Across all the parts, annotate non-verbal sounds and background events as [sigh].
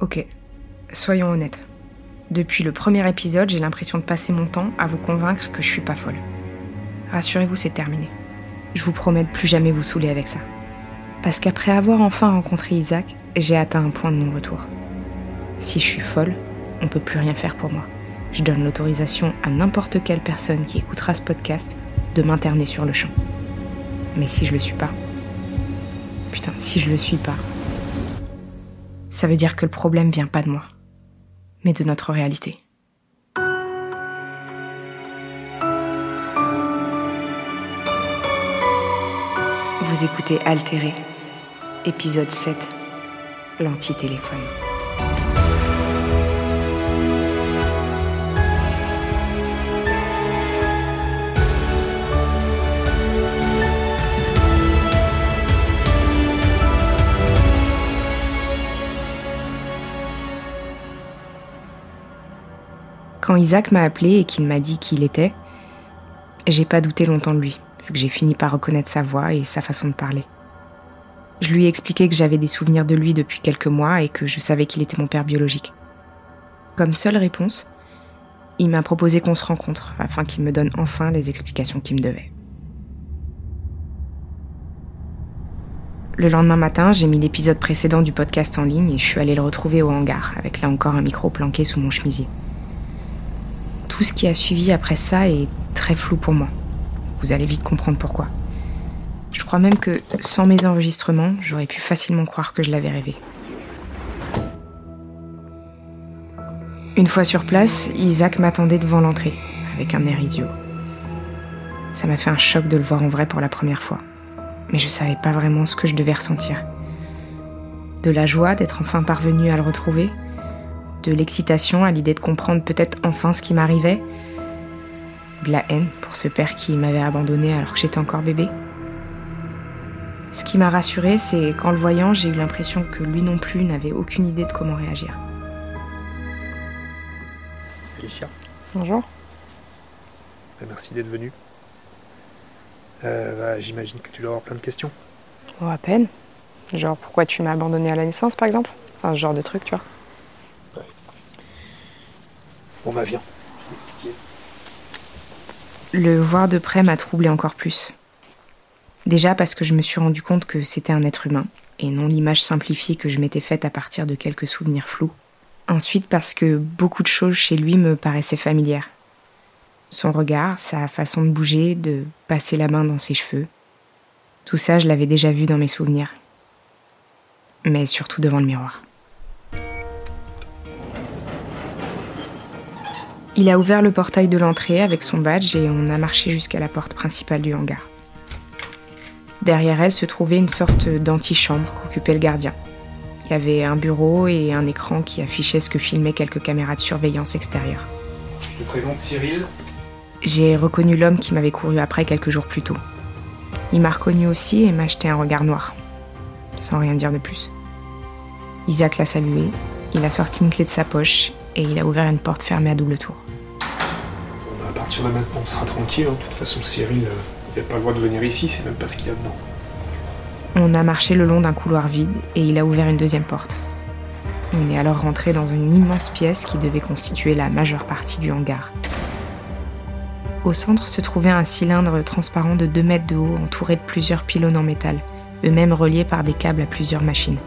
Ok, soyons honnêtes. Depuis le premier épisode, j'ai l'impression de passer mon temps à vous convaincre que je suis pas folle. Rassurez-vous, c'est terminé. Je vous promets de plus jamais vous saouler avec ça. Parce qu'après avoir enfin rencontré Isaac, j'ai atteint un point de non-retour. Si je suis folle, on peut plus rien faire pour moi. Je donne l'autorisation à n'importe quelle personne qui écoutera ce podcast de m'interner sur le champ. Mais si je le suis pas, putain, si je le suis pas, ça veut dire que le problème vient pas de moi, mais de notre réalité. Vous écoutez Altéré, épisode 7, l'anti-téléphone. Quand Isaac m'a appelé et qu'il m'a dit qui il était, j'ai pas douté longtemps de lui, vu que j'ai fini par reconnaître sa voix et sa façon de parler. Je lui ai expliqué que j'avais des souvenirs de lui depuis quelques mois et que je savais qu'il était mon père biologique. Comme seule réponse, il m'a proposé qu'on se rencontre afin qu'il me donne enfin les explications qu'il me devait. Le lendemain matin, j'ai mis l'épisode précédent du podcast en ligne et je suis allée le retrouver au hangar, avec là encore un micro planqué sous mon chemisier. Tout ce qui a suivi après ça est très flou pour moi. Vous allez vite comprendre pourquoi. Je crois même que sans mes enregistrements, j'aurais pu facilement croire que je l'avais rêvé. Une fois sur place, Isaac m'attendait devant l'entrée, avec un air idiot. Ça m'a fait un choc de le voir en vrai pour la première fois. Mais je savais pas vraiment ce que je devais ressentir. De la joie d'être enfin parvenu à le retrouver, de l'excitation à l'idée de comprendre peut-être enfin ce qui m'arrivait, de la haine pour ce père qui m'avait abandonné alors que j'étais encore bébé. Ce qui m'a rassurée, c'est qu'en le voyant, j'ai eu l'impression que lui non plus n'avait aucune idée de comment réagir. Alicia, Bonjour. bah, merci d'être venue. Euh, bah, J'imagine que tu dois avoir plein de questions. Oh, à peine. Genre, pourquoi tu m'as abandonné à la naissance, par exemple? Enfin, ce genre de truc, tu vois. Bon bah. Le voir de près m'a troublé encore plus. Déjà parce que je me suis rendu compte que c'était un être humain, et non l'image simplifiée que je m'étais faite à partir de quelques souvenirs flous. Ensuite parce que beaucoup de choses chez lui me paraissaient familières. Son regard, sa façon de bouger, de passer la main dans ses cheveux. Tout ça, je l'avais déjà vu dans mes souvenirs. Mais surtout devant le miroir. Il a ouvert le portail de l'entrée avec son badge et on a marché jusqu'à la porte principale du hangar. Derrière elle se trouvait une sorte d'antichambre qu'occupait le gardien. Il y avait un bureau et un écran qui affichait ce que filmaient quelques caméras de surveillance extérieure. Je te présente Cyril. J'ai reconnu l'homme qui m'avait couru après quelques jours plus tôt. Il m'a reconnu aussi et m'a jeté un regard noir, sans rien dire de plus. Isaac l'a salué, il a sorti une clé de sa poche et il a ouvert une porte fermée à double tour. On sera tranquille. hein. De toute façon, Cyril, euh, il n'a pas le droit de venir ici, c'est même pas ce qu'il y a dedans. On a marché le long d'un couloir vide et il a ouvert une deuxième porte. On est alors rentré dans une immense pièce qui devait constituer la majeure partie du hangar. Au centre se trouvait un cylindre transparent de 2 mètres de haut entouré de plusieurs pylônes en métal, eux-mêmes reliés par des câbles à plusieurs machines.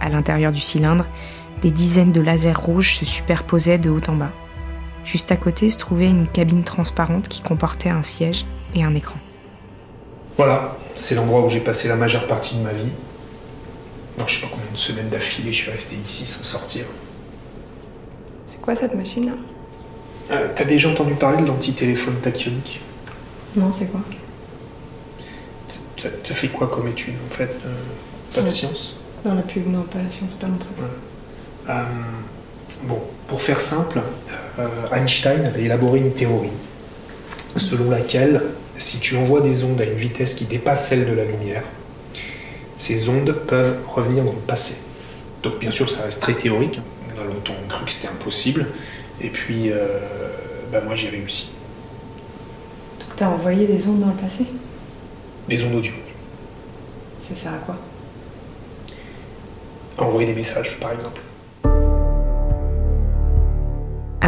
À l'intérieur du cylindre, des dizaines de lasers rouges se superposaient de haut en bas. Juste à côté se trouvait une cabine transparente qui comportait un siège et un écran. Voilà, c'est l'endroit où j'ai passé la majeure partie de ma vie. Je sais pas combien de semaines d'affilée je suis resté ici sans sortir. C'est quoi cette machine là Euh, T'as déjà entendu parler de l'anti-téléphone tachyonique? Non, c'est quoi? Ça ça fait quoi comme étude en fait? Euh, Pas de science? Dans la pub, non, pas la science, pas mon truc. Euh, bon, pour faire simple, euh, Einstein avait élaboré une théorie selon laquelle si tu envoies des ondes à une vitesse qui dépasse celle de la lumière, ces ondes peuvent revenir dans le passé. Donc bien sûr, ça reste très théorique. On a longtemps cru que c'était impossible. Et puis, euh, bah, moi, j'ai réussi. Donc t'as envoyé des ondes dans le passé? Des ondes audio. Ça sert à quoi? Envoyer des messages, par exemple.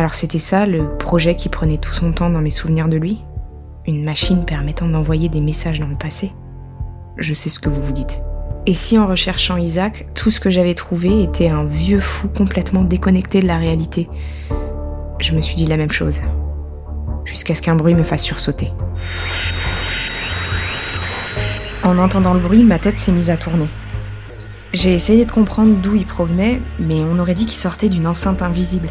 Alors c'était ça le projet qui prenait tout son temps dans mes souvenirs de lui? Une machine permettant d'envoyer des messages dans le passé? Je sais ce que vous vous dites. Et si en recherchant Isaac, tout ce que j'avais trouvé était un vieux fou complètement déconnecté de la réalité? Je me suis dit la même chose. Jusqu'à ce qu'un bruit me fasse sursauter. En entendant le bruit, ma tête s'est mise à tourner. J'ai essayé de comprendre d'où il provenait, mais on aurait dit qu'il sortait d'une enceinte invisible.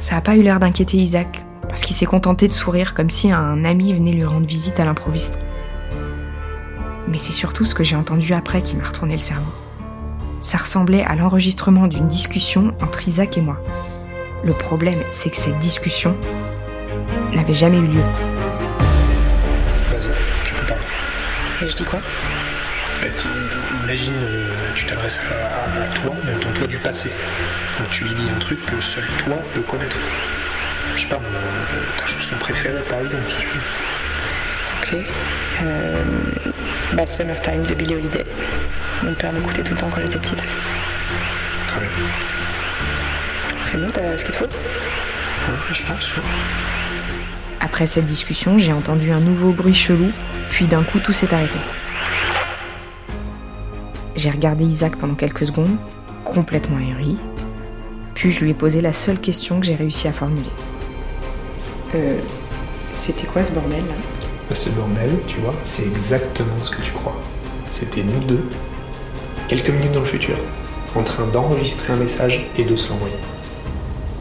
Ça n'a pas eu l'air d'inquiéter Isaac, parce qu'il s'est contenté de sourire comme si un ami venait lui rendre visite à l'improviste mais c'est surtout ce que j'ai entendu après qui m'a retourné le cerveau. Ça ressemblait à l'enregistrement d'une discussion entre Isaac et moi. Le problème, c'est que cette discussion n'avait jamais eu lieu. Vas-y, tu peux parler. Et je dis quoi? Imagine, euh, tu t'adresses à, toi, mais à ton toi du passé. Donc tu lui dis un truc que seul toi peut connaître. Je sais pas, euh, ta chanson préférée par exemple. Ok. Euh, bah, Summertime de Billie Holiday. Mon père m'écoutait tout le temps quand j'étais petite. Très bien. C'est bon, t'as ce qu'il te faut? Ouais, Je pense. Après cette discussion, j'ai entendu un nouveau bruit chelou, puis d'un coup tout s'est arrêté. J'ai regardé Isaac pendant quelques secondes, complètement ahuri, puis je lui ai posé la seule question que j'ai réussi à formuler. Euh, c'était quoi ce bordel là? Ce bordel, tu vois, c'est exactement ce que tu crois. C'était nous deux, quelques minutes dans le futur, en train d'enregistrer un message et de se l'envoyer.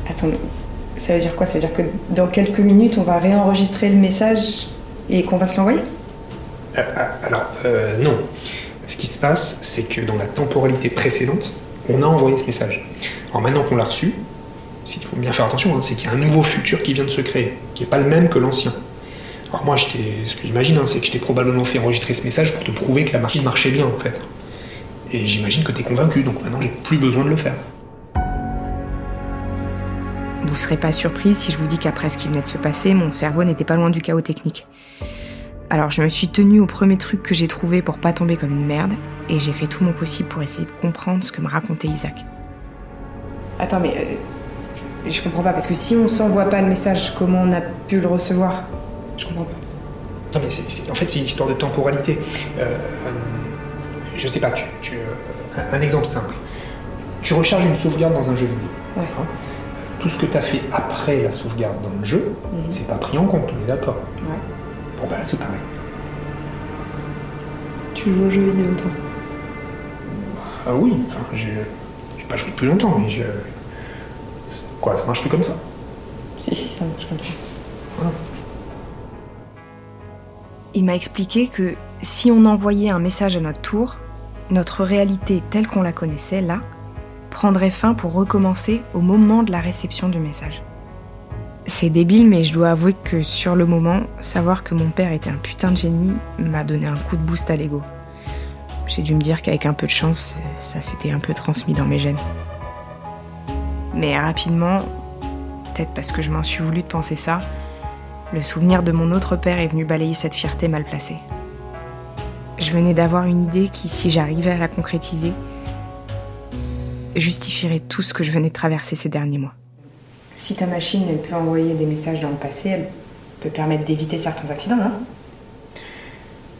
Attends, ça veut dire quoi? Ça veut dire que dans quelques minutes, on va réenregistrer le message et qu'on va se l'envoyer? Euh, euh, Alors, euh, non. Ce qui se passe, c'est que dans la temporalité précédente, on a envoyé ce message. Alors maintenant qu'on l'a reçu, il faut bien faire attention, hein, c'est qu'il y a un nouveau futur qui vient de se créer, qui n'est pas le même que l'ancien. Alors moi, ce que j'imagine, hein, c'est que je t'ai probablement fait enregistrer ce message pour te prouver que la machine marchait bien, en fait. Et j'imagine que tu es convaincu, donc maintenant j'ai plus besoin de le faire. Vous serez pas surpris si je vous dis qu'après ce qui venait de se passer, mon cerveau n'était pas loin du chaos technique. Alors je me suis tenue au premier truc que j'ai trouvé pour pas tomber comme une merde, et j'ai fait tout mon possible pour essayer de comprendre ce que me racontait Isaac. Attends, mais euh, je comprends pas, parce que si on s'envoie pas le message, comment on a pu le recevoir? Je comprends pas. Non, mais en fait, c'est une histoire de temporalité. Euh, je sais pas, tu, euh, un, exemple simple. Tu recharges une sauvegarde dans un jeu vidéo. Hein. Tout ce que tu as fait après la sauvegarde dans le jeu, mhm. c'est pas pris en compte, on est d'accord Bon, ben là, c'est pareil. Tu joues au jeu vidéo, toi? Ah oui, enfin, j'ai, j'ai pas joué depuis longtemps, mais je. Quoi, ça marche plus comme ça Si, si, ça marche comme ça. Voilà. Il m'a expliqué que si on envoyait un message à notre tour, notre réalité telle qu'on la connaissait là prendrait fin pour recommencer au moment de la réception du message. C'est débile, mais je dois avouer que sur le moment, savoir que mon père était un putain de génie m'a donné un coup de boost à l'ego. J'ai dû me dire qu'avec un peu de chance, ça s'était un peu transmis dans mes gènes. Mais rapidement, peut-être parce que je m'en suis voulu de penser ça, le souvenir de mon autre père est venu balayer cette fierté mal placée. Je venais d'avoir une idée qui, si j'arrivais à la concrétiser, justifierait tout ce que je venais de traverser ces derniers mois. Si ta machine, peut envoyer des messages dans le passé, elle peut permettre d'éviter certains accidents, non?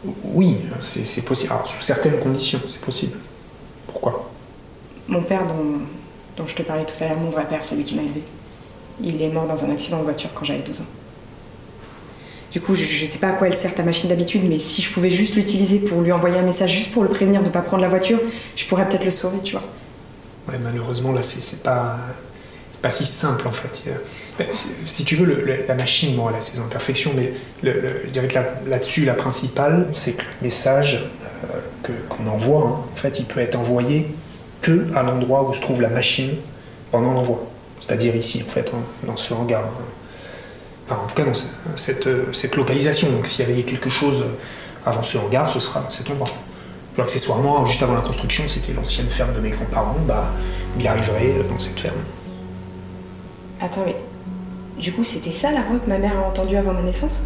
Oui, c'est possible. Alors, sous certaines conditions, c'est possible. Pourquoi? Mon père, dont, dont je te parlais tout à l'heure, mon vrai père, c'est lui qui m'a élevé. Il est mort dans un accident de voiture quand j'avais 12 ans. Du coup, je, je, sais pas à quoi elle sert ta machine d'habitude, mais si je pouvais juste l'utiliser pour lui envoyer un message, juste pour le prévenir de pas prendre la voiture, je pourrais peut-être le sauver, tu vois. Ouais, malheureusement, là, c'est pas, pas si simple en fait. Ben, si tu veux, la machine, bon, elle a ses imperfections, mais je dirais que là-dessus, la principale, c'est que le message euh, qu'on envoie, hein, en fait, il peut être envoyé que à l'endroit où se trouve la machine pendant l'envoi. C'est-à-dire ici, en fait, hein, dans ce hangar. Hein en tout cas dans cette, localisation. Donc s'il y avait quelque chose avant ce hangar, ce sera cet endroit. accessoirement, juste avant la construction, c'était l'ancienne ferme de mes grands-parents, bah, il arriverait dans cette ferme. Attends, mais du coup, c'était ça la voix que ma mère a entendue avant ma naissance?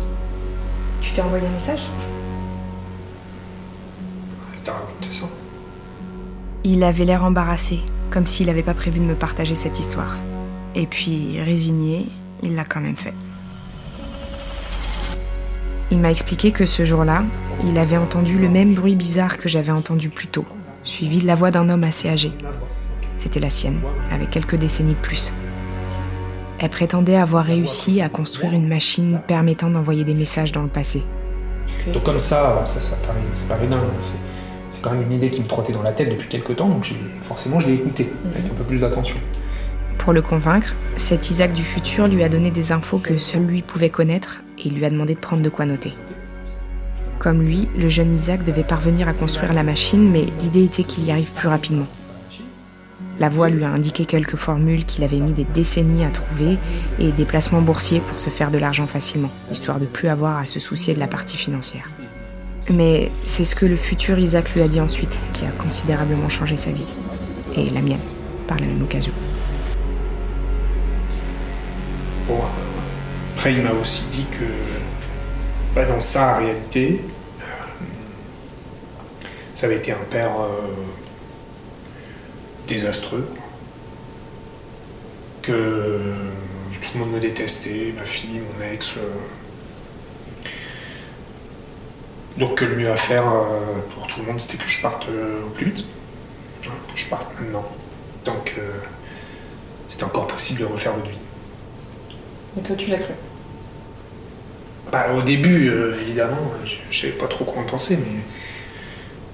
Tu t'es envoyé un message? Elle t'a raconté ça Il avait l'air embarrassé, comme s'il n'avait pas prévu de me partager cette histoire. Et puis, résigné, il l'a quand même fait. Il m'a expliqué que ce jour-là, il avait entendu le même bruit bizarre que j'avais entendu plus tôt, suivi de la voix d'un homme assez âgé. C'était la sienne, avec quelques décennies de plus. Elle prétendait avoir réussi à construire une machine permettant d'envoyer des messages dans le passé. Donc comme ça, ça, ça paraît, ça paraît dingue. C'est, c'est quand même une idée qui me trottait dans la tête depuis quelques temps, donc j'ai- forcément je l'ai écouté avec un peu plus d'attention. Pour le convaincre, cet Isaac du futur lui a donné des infos que seul lui pouvait connaître et il lui a demandé de prendre de quoi noter. Comme lui, le jeune Isaac devait parvenir à construire la machine, mais l'idée était qu'il y arrive plus rapidement. La voix lui a indiqué quelques formules qu'il avait mis des décennies à trouver et des placements boursiers pour se faire de l'argent facilement, histoire de plus avoir à se soucier de la partie financière. Mais c'est ce que le futur Isaac lui a dit ensuite qui a considérablement changé sa vie. Et la mienne, par la même occasion. Bon, après, il m'a aussi dit que bah, dans sa réalité, euh, ça avait été un père euh, désastreux. Que tout le monde me détestait, ma fille, mon ex. euh. Donc que le mieux à faire euh, pour tout le monde, c'était que je parte euh, au plus vite. Hein, que je parte maintenant. Donc euh, c'était encore possible de refaire votre vie. Et toi, tu l'as cru? Bah, au début, évidemment, je, je savais pas trop quoi en penser, mais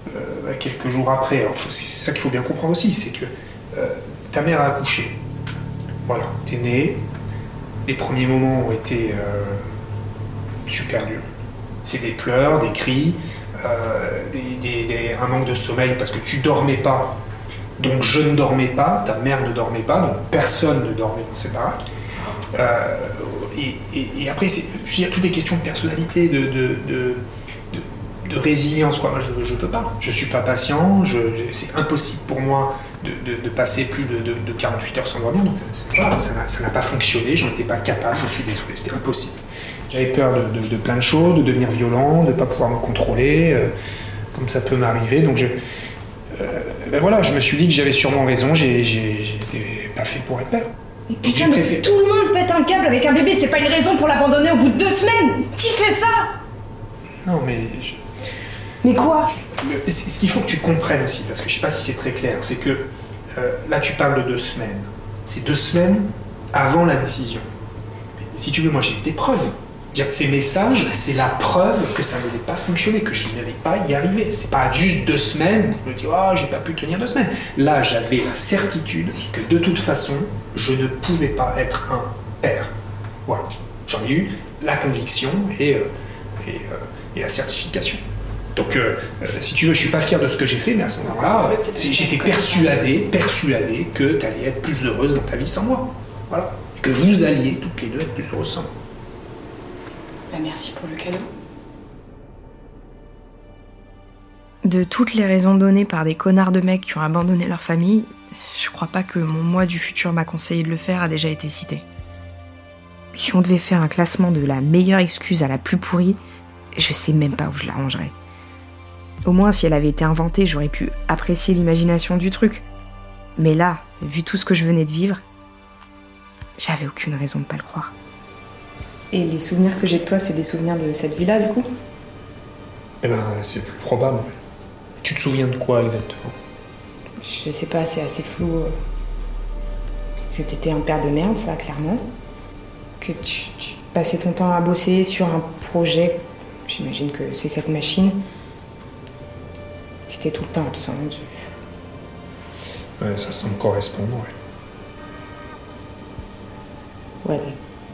euh, bah, quelques jours après, alors, faut- c'est ça qu'il faut bien comprendre aussi, c'est que euh, ta mère a accouché. Voilà, t'es né, les premiers moments ont été euh, super durs. C'est des pleurs, des cris, un manque de sommeil parce que tu dormais pas. Donc je ne dormais pas, ta mère ne dormait pas, donc personne ne dormait dans ces baraques. Et, après, il y a toutes des questions de personnalité, de, de- résilience. Quoi. Moi, je ne peux pas. Je suis pas patient. je- je- c'est impossible pour moi de, de- de passer plus de, de- de 48 heures sans dormir. Donc, ça- n'a- pas fonctionné. J'en étais pas capable. Je suis désolé. C'était impossible. J'avais peur de, plein de choses, de devenir violent, de ne pas pouvoir me contrôler, euh, comme ça peut m'arriver. Donc, je, euh, ben voilà, je me suis dit que j'avais sûrement raison. J'étais pas fait pour être père. Mais putain, mais préféré- tout le monde pète un câble avec un bébé, c'est pas une raison pour l'abandonner au bout de deux semaines Qui fait ça? Non, mais je- Mais quoi Ce qu'il faut que tu comprennes aussi, parce que je sais pas si c'est très clair, c'est que euh, là tu parles de deux semaines. C'est deux semaines avant la décision. Si tu veux, moi j'ai des preuves. Ces messages, c'est la preuve que ça n'allait pas fonctionner, que je n'allais pas y arriver. C'est pas juste deux semaines je me dis, oh, j'ai pas pu tenir deux semaines. Là, j'avais la certitude que de toute façon, je ne pouvais pas être un père. Voilà. J'en ai eu la conviction et, euh, euh, et la certification. Donc, euh, euh, si tu veux, je suis pas fier de ce que j'ai fait, mais à ce moment-là, euh, j'étais persuadé, persuadé que tu allais être plus heureuse dans ta vie sans moi. Voilà. Que vous alliez toutes les deux être plus heureuses sans moi. Bah merci pour le cadeau. De toutes les raisons données par des connards de mecs qui ont abandonné leur famille, je crois pas que mon moi du futur m'a conseillé de le faire a déjà été cité. Si on devait faire un classement de la meilleure excuse à la plus pourrie, je sais même pas où je la rangerais. Au moins, si elle avait été inventée, j'aurais pu apprécier l'imagination du truc. Mais là, vu tout ce que je venais de vivre, j'avais aucune raison de pas le croire. Et les souvenirs que j'ai de toi, c'est des souvenirs de cette vie-là, du coup? Eh ben, c'est plus probable. Tu te souviens de quoi exactement? Je sais pas, c'est assez flou. euh, Que t'étais un père de merde, ça, clairement. Que tu, tu passais ton temps à bosser sur un projet. J'imagine que c'est cette machine. T'étais tout le temps absent. tu- Ouais, ça semble correspondre, ouais. Ouais,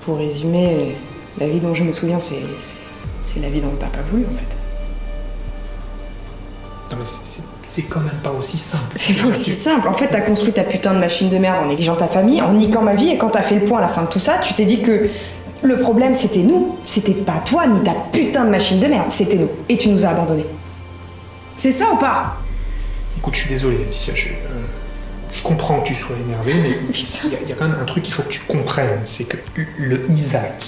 pour résumer, euh, la vie dont je me souviens, c'est, c'est, la vie dont t'as pas voulu, en fait. Non, mais c'est- c'est- c'est quand même pas aussi simple. C'est pas aussi simple. En fait, t'as construit ta putain de machine de merde en négligeant ta famille, en niquant ma vie, et quand t'as fait le point à la fin de tout ça, tu t'es dit que le problème c'était nous. C'était pas toi ni ta putain de machine de merde, c'était nous. Et tu nous as abandonnés. C'est ça ou pas? Écoute, je suis désolé, Alicia. Je, euh, je comprends que tu sois énervé, mais [laughs] il y, a- il y a quand même un truc qu'il faut que tu comprennes c'est que le Isaac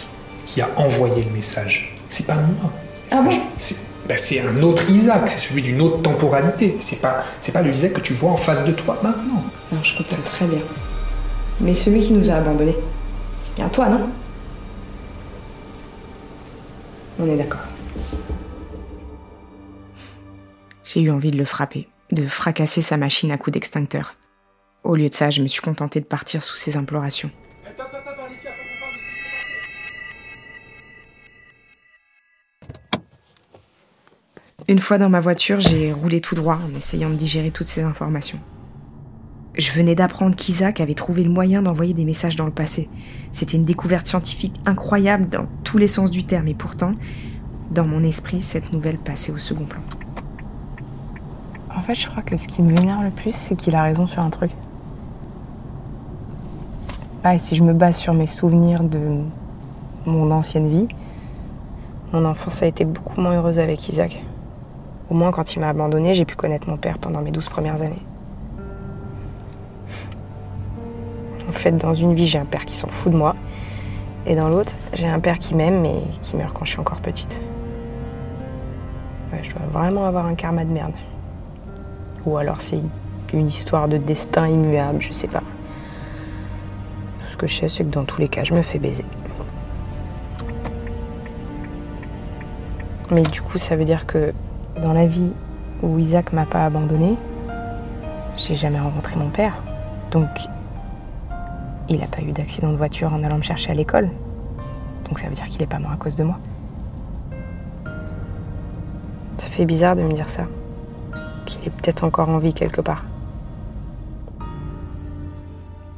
qui a envoyé le message, c'est pas moi. Ah bon? C'est- ben, c'est un autre Isaac, c'est celui d'une autre temporalité. C'est pas, c'est pas le Isaac que tu vois en face de toi maintenant. Non, je comprends très bien. Mais celui qui nous a abandonnés, c'est bien toi, non? On est d'accord. J'ai eu envie de le frapper, de fracasser sa machine à coups d'extincteur. Au lieu de ça, je me suis contentée de partir sous ses implorations. Attends, attends, attends, Alicia, faut qu'on parle de ce qui s'est passé. Une fois dans ma voiture, j'ai roulé tout droit en essayant de digérer toutes ces informations. Je venais d'apprendre qu'Isaac avait trouvé le moyen d'envoyer des messages dans le passé. C'était une découverte scientifique incroyable dans tous les sens du terme, et pourtant, dans mon esprit, cette nouvelle passait au second plan. Fait, je crois que ce qui me vénère le plus, c'est qu'il a raison sur un truc. Ah, si je me base sur mes souvenirs de mon ancienne vie, mon enfance a été beaucoup moins heureuse avec Isaac. Au moins, quand il m'a abandonné, j'ai pu connaître mon père pendant mes douze premières années. En fait, dans une vie, j'ai un père qui s'en fout de moi. Et dans l'autre, j'ai un père qui m'aime, mais qui meurt quand je suis encore petite. Je dois vraiment avoir un karma de merde. Ou alors c'est une histoire de destin immuable, je sais pas. Tout ce que je sais, c'est que dans tous les cas, je me fais baiser. Mais du coup, ça veut dire que dans la vie où Isaac m'a pas abandonné, j'ai jamais rencontré mon père. Donc, il n'a pas eu d'accident de voiture en allant me chercher à l'école. Donc ça veut dire qu'il est pas mort à cause de moi. Ça fait bizarre de me dire ça. Qu'il peut-être encore en vie quelque part.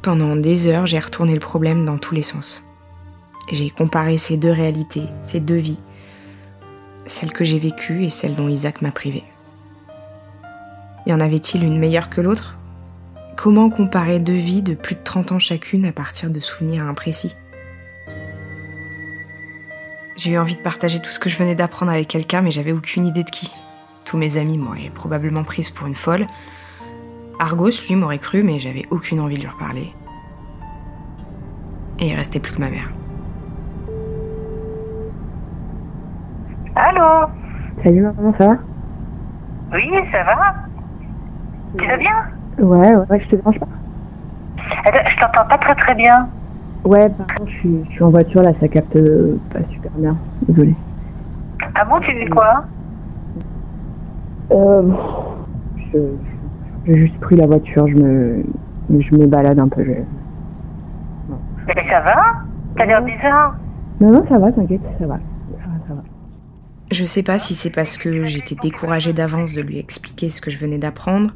Pendant des heures, j'ai retourné le problème dans tous les sens. J'ai comparé ces deux réalités, ces deux vies. Celle que j'ai vécue et celle dont Isaac m'a privée. Y en avait-il une meilleure que l'autre? Comment comparer deux vies de plus de 30 ans chacune à partir de souvenirs imprécis? J'ai eu envie de partager tout ce que je venais d'apprendre avec quelqu'un, mais j'avais aucune idée de qui. Tous mes amis m'auraient probablement prise pour une folle. Argos, lui, m'aurait cru, mais j'avais aucune envie de lui reparler. Et il restait plus que ma mère. Allô? Salut maman, ça va? Oui, ça va Tu vas bien? Ouais, ouais, je te dérange pas Attends, je t'entends pas très très bien. Ouais, par contre, je suis, je suis en voiture, là, ça capte euh, pas super bien. Désolée. Ah bon, tu dis quoi? Euh, je, j'ai juste pris la voiture, je me, je me balade un peu. Je... Mais ça va? T'as l'air bizarre. Non, non, ça va, t'inquiète, ça va. Ça va, ça va. Je sais pas si c'est parce que j'étais découragée d'avance de lui expliquer ce que je venais d'apprendre,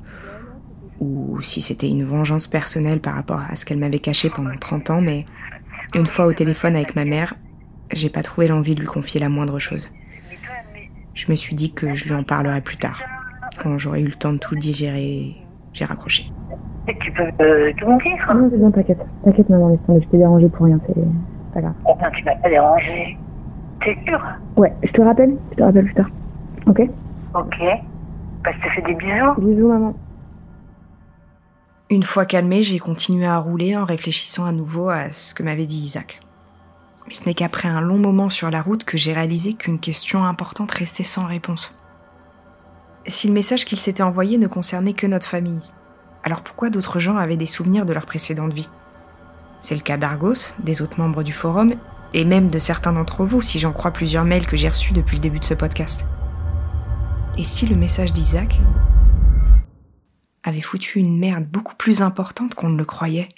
ou si c'était une vengeance personnelle par rapport à ce qu'elle m'avait caché pendant 30 ans, mais une fois au téléphone avec ma mère, j'ai pas trouvé l'envie de lui confier la moindre chose. Je me suis dit que je lui en parlerai plus tard, quand j'aurai eu le temps de tout digérer. J'ai raccroché. Et tu peux euh, tout me dire Non, c'est t'inquiète. T'inquiète, maman, laisse tomber, je t'ai dérangé pour rien, c'est pas grave. Oh non, tu m'as pas dérangé. T'es sûr? Ouais, je te rappelle, je te rappelle plus tard. Ok? Ok. Bah, je te fais des bisous. Bisous, maman. Une fois calmée, j'ai continué à rouler en réfléchissant à nouveau à ce que m'avait dit Isaac. Mais ce n'est qu'après un long moment sur la route que j'ai réalisé qu'une question importante restait sans réponse. Si le message qu'il s'était envoyé ne concernait que notre famille, alors pourquoi d'autres gens avaient des souvenirs de leur précédente vie? C'est le cas d'Argos, des autres membres du forum, et même de certains d'entre vous, si j'en crois plusieurs mails que j'ai reçus depuis le début de ce podcast. Et si le message d'Isaac avait foutu une merde beaucoup plus importante qu'on ne le croyait?